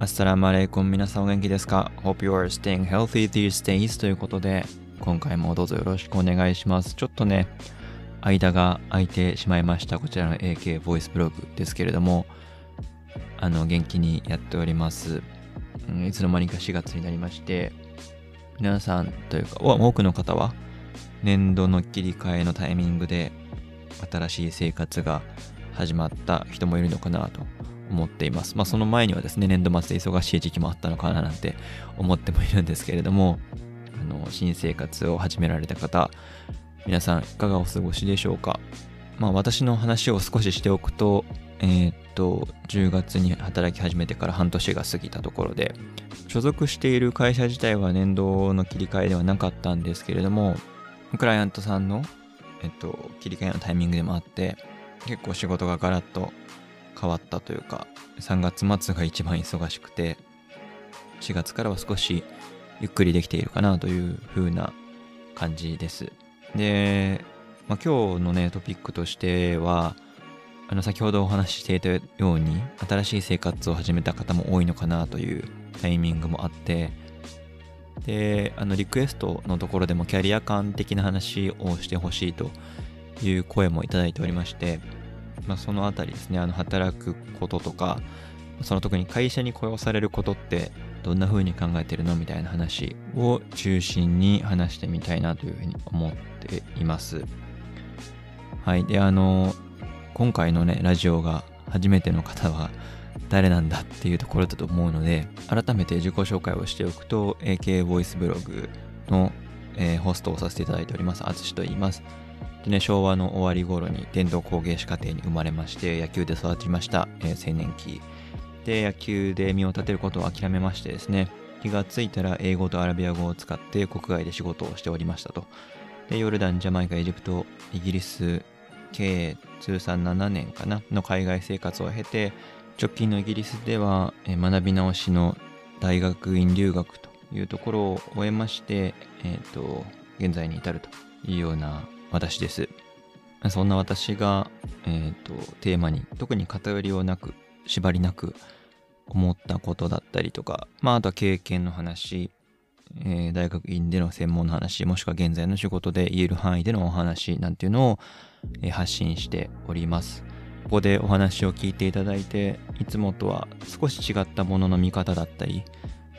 アッサラムアレイコン皆さんお元気ですか ?Hope you are staying healthy these days ということで今回もどうぞよろしくお願いします。ちょっとね、間が空いてしまいましたこちらの AK ボイスブログですけれどもあの元気にやっております。いつの間にか4月になりまして皆さんというか多くの方は年度の切り替えのタイミングで新しい生活が始まった人もいるのかなと思っています。まあその前にはですね、年度末で忙しい時期もあったのかななんて思ってもいるんですけれども、あの新生活を始められた方、皆さんいかがお過ごしでしょうか？まあ私の話を少ししておくと、えー、っと、10月に働き始めてから半年が過ぎたところで、所属している会社自体は年度の切り替えではなかったんですけれども、クライアントさんの、えっと、切り替えのタイミングでもあって、結構仕事がガラッと変わったというか、3月末が一番忙しくて、4月からは少しゆっくりできているかなという風な感じです。で、まあ、今日のね、トピックとしては、あの、先ほどお話ししていたように、新しい生活を始めた方も多いのかなというタイミングもあって、で、あの、リクエストのところでもキャリア感的な話をしてほしいという声もいただいておりまして、まあ、そのあたりですね、あの、働くこととか、その特に会社に雇用されることってどんな風に考えてるのみたいな話を中心に話してみたいなというふうに思っています。はい。で、あの、今回のね、ラジオが初めての方は誰なんだっていうところだと思うので、改めて自己紹介をしておくと、AK ボイスブログの、えー、ホストをさせていただいております、あつしと言います。でね、昭和の終わり頃に電動工芸士家庭に生まれまして、野球で育ちました、えー、青年期。で、野球で身を立てることを諦めましてですね、気がついたら英語とアラビア語を使って国外で仕事をしておりましたと。で、ヨルダン、ジャマイカ、エジプト、イギリス、計通算7年かなの海外生活を経て、直近のイギリスでは学び直しの大学院留学というところを終えまして、えっ、ー、と、現在に至るというような私です。そんな私が、えっ、ー、と、テーマに特に偏りをなく、縛りなく思ったことだったりとか、まあ、あとは経験の話、えー、大学院での専門の話、もしくは現在の仕事で言える範囲でのお話なんていうのを、えー、発信しております。ここでお話を聞いていただいて、いつもとは少し違ったものの見方だったり、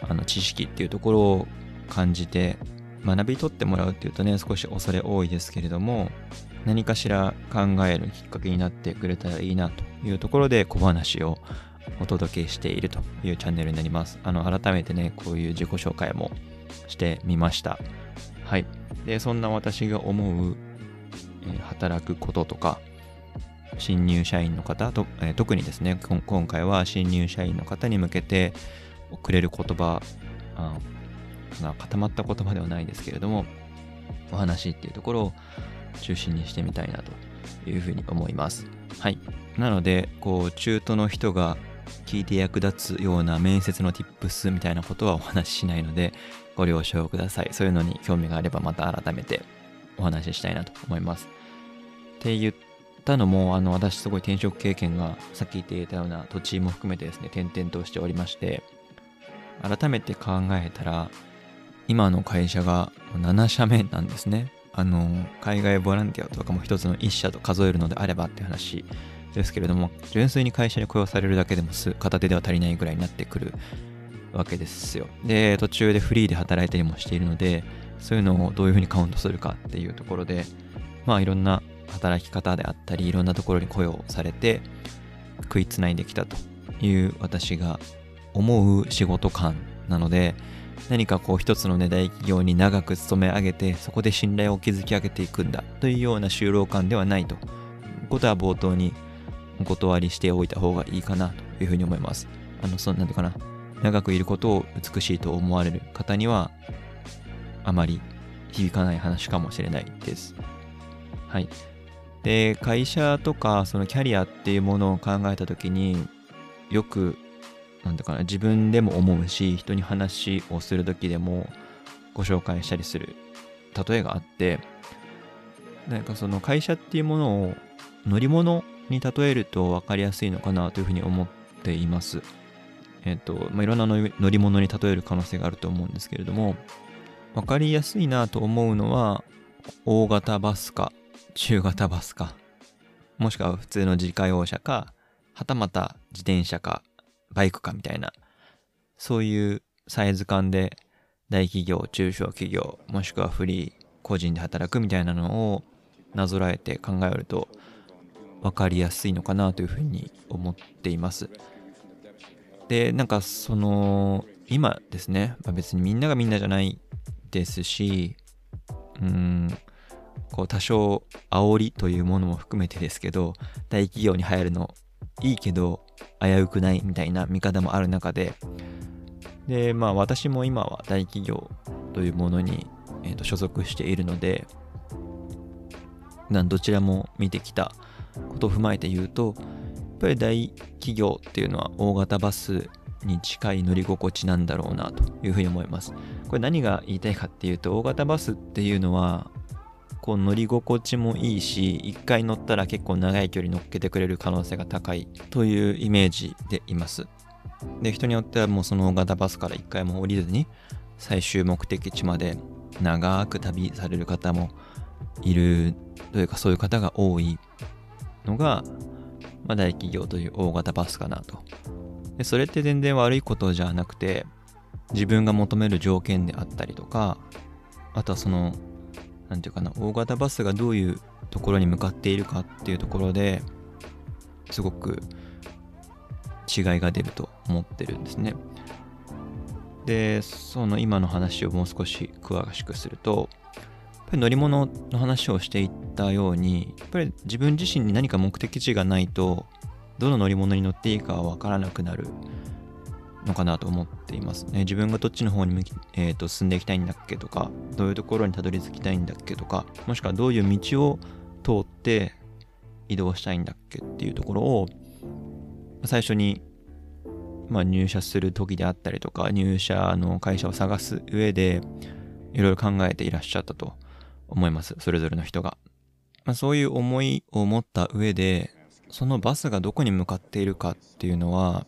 あの知識っていうところを感じて、学び取ってもらうっていうとね、少し恐れ多いですけれども、何かしら考えるきっかけになってくれたらいいなというところで小話をお届けしているというチャンネルになります。あの、改めてね、こういう自己紹介もしてみました。はい。で、そんな私が思う、えー、働くこととか、新入社員の方と、えー、特にですね今回は新入社員の方に向けてくれる言葉あ固まった言葉ではないですけれどもお話っていうところを中心にしてみたいなというふうに思います。はい。なのでこう中途の人が聞いて役立つような面接の tips みたいなことはお話ししないのでご了承ください。そういうのに興味があればまた改めてお話ししたいなと思います。って言ったのも、あの、私すごい転職経験が、さっき言っていたような土地も含めてですね、転々としておりまして、改めて考えたら、今の会社が7社目なんですね。あの、海外ボランティアとかも一つの1社と数えるのであればって話ですけれども、純粋に会社に雇用されるだけでも片手では足りないぐらいになってくるわけですよ。で、途中でフリーで働いたりもしているので、そういうのをどういうふうにカウントするかっていうところで、まあいろんな働き方であったりいろんなところに雇用されて食いつないできたという私が思う仕事感なので何かこう一つのね大企業に長く勤め上げてそこで信頼を築き上げていくんだというような就労感ではないとことは冒頭にお断りしておいた方がいいかなというふうに思います。あの、そんなんてかな。長くいることを美しいと思われる方にはあまり響かない話かもしれないです。はい。で、会社とかそのキャリアっていうものを考えた時によくなんだかな自分でも思うし人に話をする時でもご紹介したりする例えがあってなんかその会社っていうものを乗り物に例えると分かりやすいのかなというふうに思っています。えっ、と、まあ、いろんな乗り物に例える可能性があると思うんですけれども、分かりやすいなと思うのは、大型バスか、中型バスか、もしくは普通の自家用車か、はたまた自転車か、バイクかみたいな、そういうサイズ感で大企業、中小企業、もしくはフリー、個人で働くみたいなのをなぞらえて考えると分かりやすいのかなというふうに思っています。で、なんかその、今ですね、まあ、別にみんながみんなじゃないですし、うん、こう多少煽りというものも含めてですけど、大企業に入るのいいけど危うくないみたいな見方もある中で、で、まあ私も今は大企業というものに、えー、と所属しているので、どちらも見てきたことを踏まえて言うと、やっぱり大企業っていうのは大型バスに近い乗り心地なんだろうなというふうに思います。これ何が言いたいかっていうと、大型バスっていうのは、こう乗り心地もいいし、一回乗ったら結構長い距離乗っけてくれる可能性が高いというイメージでいます。で、人によってはもうその大型バスから一回も降りずに、最終目的地まで長く旅される方もいるというかそういう方が多いのが、まあ、大企業という大型バスかなと。でそれって全然悪いことじゃなくて自分が求める条件であったりとかあとはその何て言うかな大型バスがどういうところに向かっているかっていうところですごく違いが出ると思ってるんですね。でその今の話をもう少し詳しくするとやっぱり乗り物の話をしていったようにやっぱり自分自身に何か目的地がないとどの乗り物に乗っていいかは分からなくなるのかなと思っていますね。自分がどっちの方にえーと、進んでいきたいんだっけとかどういうところにたどり着きたいんだっけとかもしくはどういう道を通って移動したいんだっけっていうところを最初に、まあ、入社する時であったりとか入社の会社を探す上でいろいろ考えていらっしゃったと思います。それぞれの人が。まあ、そういう思いを持った上で、そのバスがどこに向かっているかっていうのは、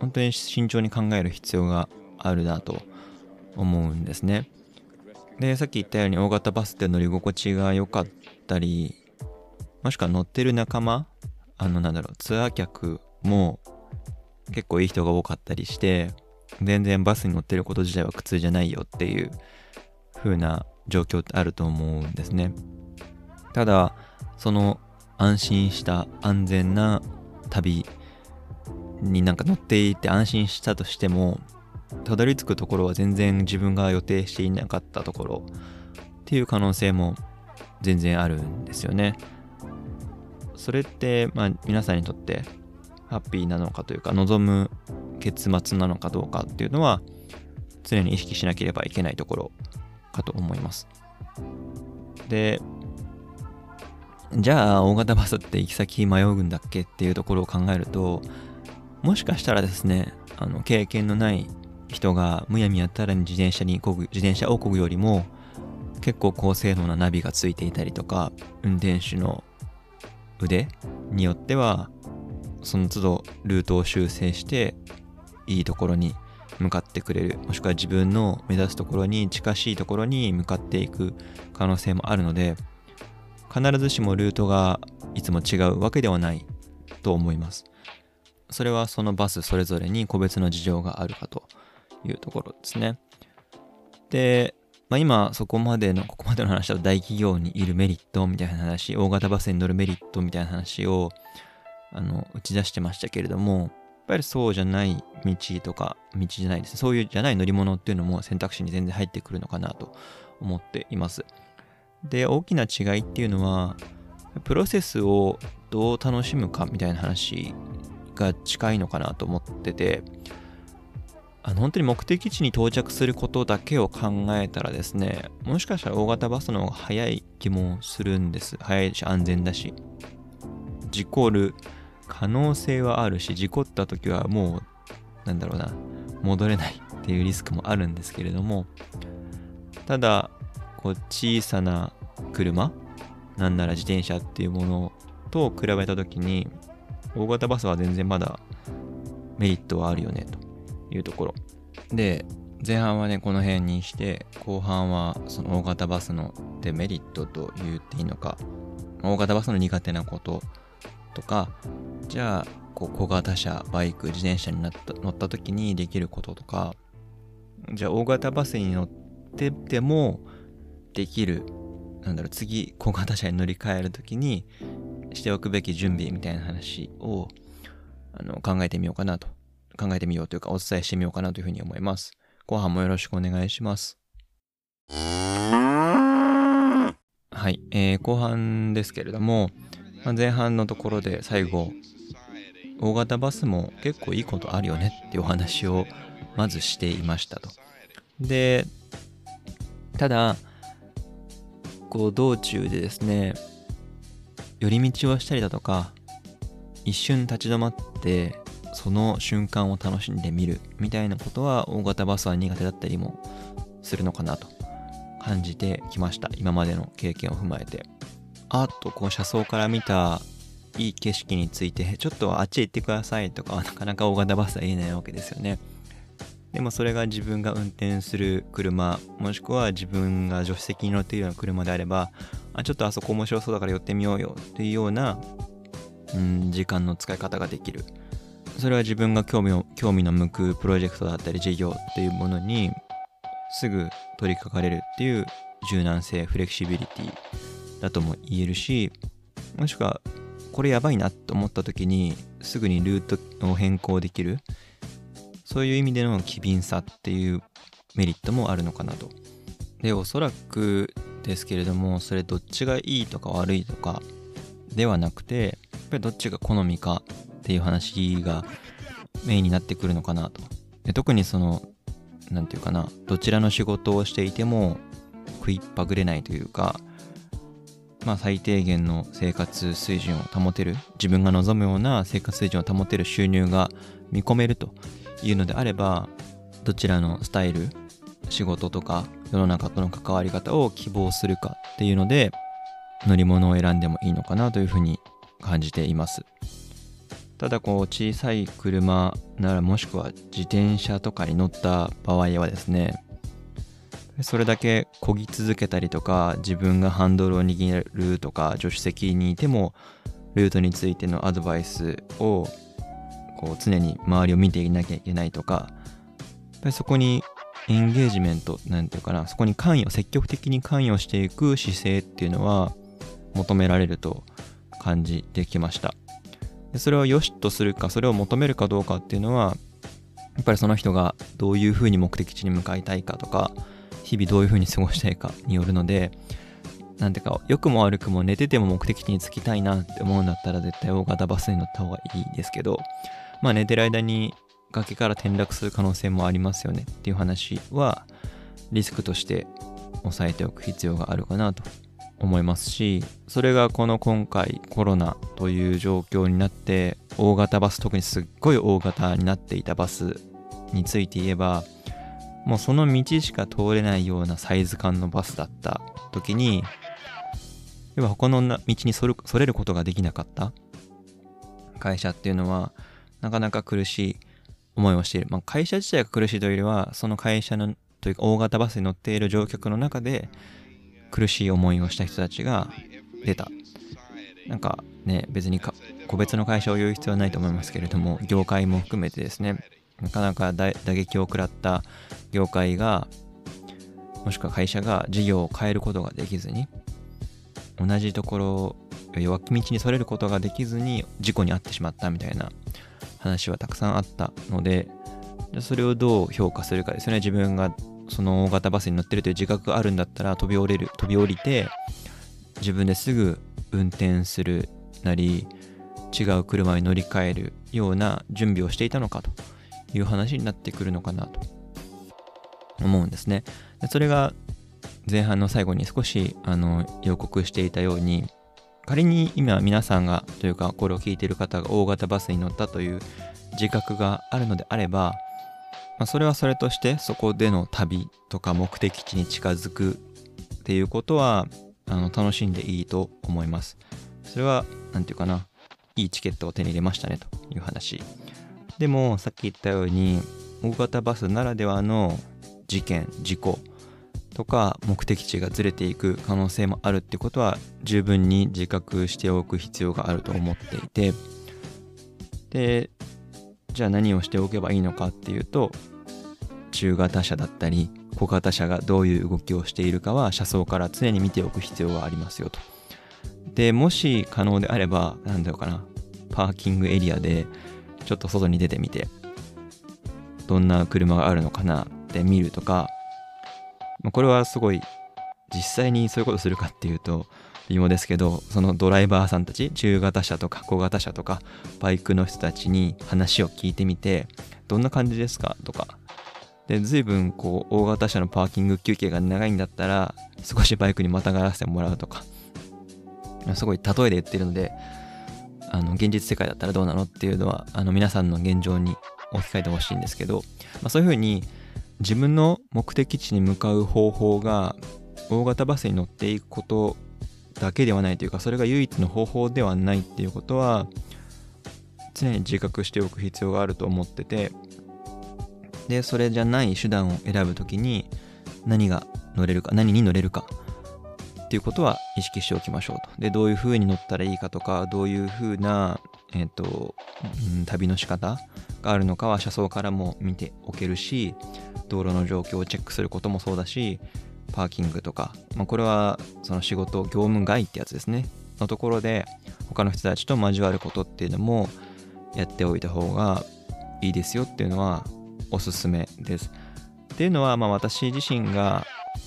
本当に慎重に考える必要があるなと思うんですね。で、さっき言ったように大型バスって乗り心地が良かったり、もしくは乗ってる仲間、あのなんだろう、ツアー客も結構いい人が多かったりして、全然バスに乗ってること自体は苦痛じゃないよっていう風な状況ってあると思うんですね。ただ、その安心した安全な旅になんか乗っていて安心したとしても、たどり着くところは全然自分が予定していなかったところっていう可能性も全然あるんですよね。それって、まあ、皆さんにとってハッピーなのかというか望む結末なのかどうかっていうのは常に意識しなければいけないところかと思います。で、じゃあ大型バスって行き先迷うんだっけっていうところを考えると、もしかしたらですね、あの経験のない人がむやみやったらに自転車に漕ぐ、自転車を漕ぐよりも、結構高性能なナビがついていたりとか、運転手の腕によっては、その都度ルートを修正して、いいところに向かってくれるもしくは自分の目指すところに近しいところに向かっていく可能性もあるので必ずしもルートがいつも違うわけではないと思います。それはそのバスそれぞれに個別の事情があるかというところですねで、まあ、今そこまでのここまでの話は大企業にいるメリットみたいな話大型バスに乗るメリットみたいな話をあの打ち出してましたけれどもやっぱりそうじゃない道とか、道じゃないですね。そういうじゃない乗り物っていうのも選択肢に全然入ってくるのかなと思っています。で、大きな違いっていうのは、プロセスをどう楽しむかみたいな話が近いのかなと思ってて、あの本当に目的地に到着することだけを考えたらですね、もしかしたら大型バスの方が早い気もするんです。早いし安全だし。事故る可能性はあるし、事故った時はもう、なんだろうな、戻れないっていうリスクもあるんですけれども、ただ、こう小さな車、なんなら自転車っていうものと比べた時に、大型バスは全然まだメリットはあるよねと。いうところで前半はねこの辺にして後半はその大型バスのデメリットと言っていいのか大型バスの苦手なこととかじゃあこう小型車バイク自転車になった乗った時にできることとかじゃあ大型バスに乗っててもできるなんだろう次小型車に乗り換える時にしておくべき準備みたいな話をあの考えてみようかなと。考えてみようというかお伝えしてみようかなというふうに思います。後半もよろしくお願いします。はい、えー、後半ですけれども、まあ、前半のところで最後大型バスも結構いいことあるよねっていうお話をまずしていましたと。で、ただ、こう道中でですね、寄り道をしたりだとか、一瞬立ち止まってその瞬間を楽しんでみるみたいなことは大型バスは苦手だったりもするのかなと感じてきました。今までの経験を踏まえて。あっとこう車窓から見たいい景色についてちょっとあっち行ってくださいとかはなかなか大型バスは言えないわけですよね。でもそれが自分が運転する車もしくは自分が助手席に乗っているような車であればあちょっとあそこ面白そうだから寄ってみようよっていうような、うん、時間の使い方ができる。それは自分が興味を興味の向くプロジェクトだったり事業っていうものにすぐ取り掛かれるっていう柔軟性フレキシビリティだとも言えるしもしくはこれやばいなと思った時にすぐにルートを変更できる。そういう意味での機敏さっていうメリットもあるのかなと。でおそらくですけれどもそれどっちがいいとか悪いとかではなくてやっぱりどっちが好みかっていう話がメインになってくるのかなと。で特にその何て言うかなどちらの仕事をしていても食いっぱぐれないというかまあ、最低限の生活水準を保てる自分が望むような生活水準を保てる収入が見込めるというのであればどちらのスタイル仕事とか世の中との関わり方を希望するかっていうので乗り物を選んでもいいのかなというふうに感じています。ただこう小さい車ならもしくは自転車とかに乗った場合はですねそれだけ漕ぎ続けたりとか自分がハンドルを握るとか助手席にいてもルートについてのアドバイスをこう常に周りを見ていなきゃいけないとかやっぱりそこにエンゲージメントなんていうかなそこに関与積極的に関与していく姿勢っていうのは求められると感じてきました。でそれを良しとするかそれを求めるかどうかっていうのはやっぱりその人がどういうふうに目的地に向かいたいかとか日々どういう風に過ごしたいかによるので、なんていうか、良くも悪くも寝てても目的地に着きたいなって思うんだったら絶対大型バスに乗った方がいいですけど、まあ寝てる間に崖から転落する可能性もありますよねっていう話はリスクとして抑えておく必要があるかなと思いますしそれがこの今回コロナという状況になって大型バス特にすっごい大型になっていたバスについて言えばもうその道しか通れないようなサイズ感のバスだった時に、要は他の道にそれることができなかった会社っていうのは、なかなか苦しい思いをしている。まあ、会社自体が苦しいというよりは、その会社のというか大型バスに乗っている乗客の中で苦しい思いをした人たちが出た。なんかね、別に個別の会社を言う必要はないと思いますけれども、業界も含めてですね、なかなか打撃を食らった業界がもしくは会社が事業を変えることができずに同じところ弱気道にそれることができずに事故に遭ってしまったみたいな話はたくさんあったのでそれをどう評価するかですね自分がその大型バスに乗ってるという自覚があるんだったら飛び降りる飛び降りて自分ですぐ運転するなり違う車に乗り換えるような準備をしていたのかという話になってくるのかなと思うんですね。それが前半の最後に少しあの予告していたように仮に今皆さんがというかこれを聞いている方が大型バスに乗ったという自覚があるのであれば、まあ、それはそれとしてそこでの旅とか目的地に近づくっていうことはあの楽しんでいいと思います。それは何て言うかないいチケットを手に入れましたねという話。でもさっき言ったように大型バスならではの事件事故とか目的地がずれていく可能性もあるってことは十分に自覚しておく必要があると思っていてでじゃあ何をしておけばいいのかっていうと中型車だったり小型車がどういう動きをしているかは車窓から常に見ておく必要がありますよと。でもし可能であれば何だろうかなパーキングエリアでちょっと外に出てみてどんな車があるのかなって見るとか、まあ、これはすごい実際にそういうことするかっていうと微妙ですけどそのドライバーさんたち中型車とか小型車とかバイクの人たちに話を聞いてみてどんな感じですか？とか。で随分こう大型車のパーキング休憩が長いんだったら少しバイクにまたがらせてもらうとか。すごい例えで言ってるのであの現実世界だったらどうなのっていうのはあの皆さんの現状に置き換えてほしいんですけど、まあ、そういうふうに自分の目的地に向かう方法が大型バスに乗っていくことだけではないというかそれが唯一の方法ではないっていうことは常に自覚しておく必要があると思っててでそれじゃない手段を選ぶ時に何が乗れるか何に乗れるかっていうことは意識しておきましょうと。でどういう風に乗ったらいいかとかどういう風なえ、ー、と、うん、旅の仕方があるのかは車窓からも見ておけるし道路の状況をチェックすることもそうだしパーキングとか、まあ、これはその仕事業務外ってやつですねのところで他の人たちと交わることっていうのもやっておいた方がいいですよっていうのはおすすめです。っていうのは、まあ、私自身が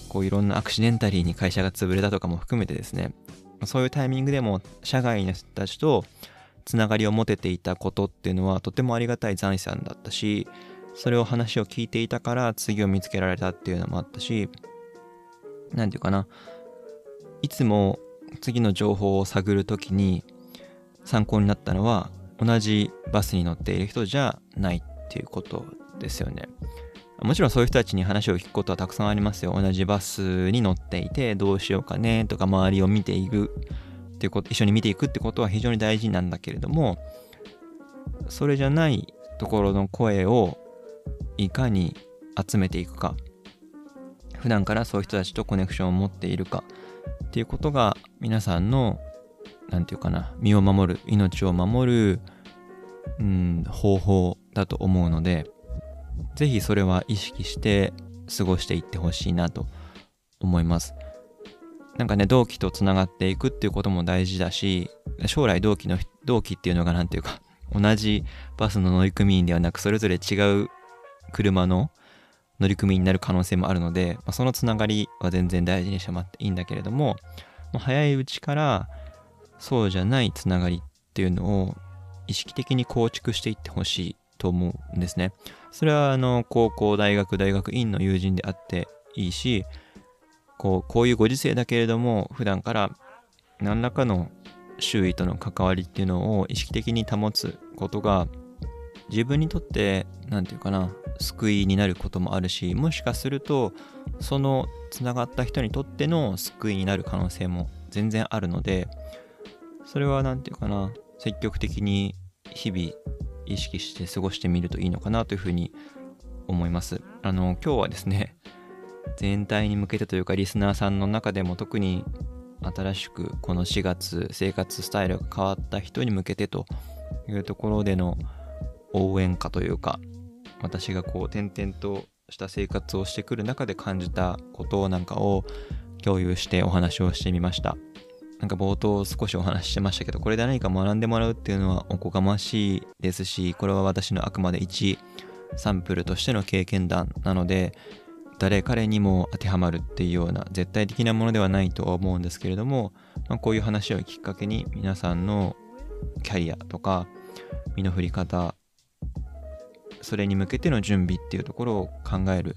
こういろんなアクシデンタリーに会社が潰れたとかも含めてですねそういうタイミングでも社外の人たちとつながりを持てていたことっていうのはとてもありがたい財産だったしそれを話を聞いていたから次を見つけられたっていうのもあったし何て言うかないつも次の情報を探る時に参考になったのは同じバスに乗っている人じゃないっていうことですよね。もちろんそういう人たちに話を聞くことはたくさんありますよ。同じバスに乗っていてどうしようかねとか周りを見ていくっていうこと、一緒に見ていくってことは非常に大事なんだけれども、それじゃないところの声をいかに集めていくか。普段からそういう人たちとコネクションを持っているかっていうことが皆さんの何て言うかな身を守る命を守る、うん、方法だと思うのでぜひそれは意識して過ごしていってほしいなと思います。なんかね、同期とつながっていくっていうことも大事だし、将来同期の、同期っていうのが何ていうか、同じバスの乗組員ではなく、それぞれ違う車の乗組員になる可能性もあるので、まあ、そのつながりは全然大事にしてもらっていいんだけれども、もう早いうちからそうじゃないつながりっていうのを意識的に構築していってほしいと思うんですね。それはあの高校、大学、大学院の友人であっていいし、こうこういうご時世だけれども、普段から何らかの周囲との関わりっていうのを意識的に保つことが自分にとって何て言うかな救いになることもあるしもしかするとそのつながった人にとっての救いになる可能性も全然あるのでそれは何て言うかな積極的に日々意識して過ごしてみるといいのかなというふうに思います。あの今日はですね全体に向けてというかリスナーさんの中でも特に新しくこの4月生活スタイルが変わった人に向けてというところでの応援歌というか私がこう転々とした生活をしてくる中で感じたことなんかを共有してお話をしてみました。なんか冒頭少しお話ししてましたけど、これで何か学んでもらうっていうのはおこがましいですし、これは私のあくまで一サンプルとしての経験談なので、誰彼にも当てはまるっていうような絶対的なものではないとは思うんですけれども、まあ、こういう話をきっかけに皆さんのキャリアとか身の振り方それに向けての準備っていうところを考える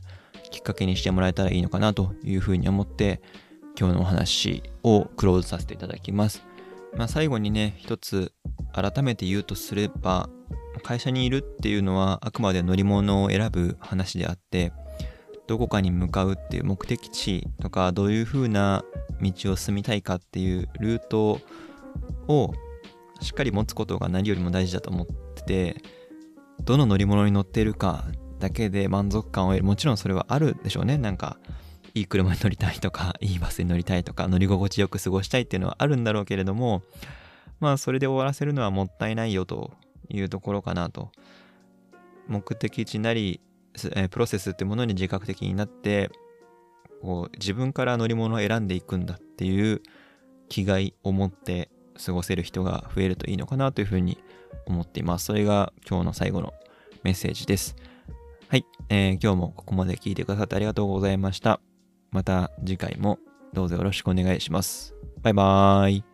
きっかけにしてもらえたらいいのかなというふうに思って今日のお話をクローズさせていただきます。まあ、最後にね、一つ改めて言うとすれば、会社にいるっていうのはあくまで乗り物を選ぶ話であって、どこかに向かうっていう目的地とか、どういう風な道を進みたいかっていうルートをしっかり持つことが何よりも大事だと思ってて、どの乗り物に乗ってるかだけで満足感を得る。もちろんそれはあるでしょうね。なんか、いい車に乗りたいとか、いいバスに乗りたいとか、乗り心地よく過ごしたいっていうのはあるんだろうけれども、まあ、それで終わらせるのはもったいないよというところかなと。目的地なり、えプロセスってものに自覚的になって、こう自分から乗り物を選んでいくんだっていう気概を持って過ごせる人が増えるといいのかなというふうに思っています。それが今日の最後のメッセージです。はい、えー、今日もここまで聞いてくださってありがとうございました。また次回もどうぞよろしくお願いします。バイバーイ。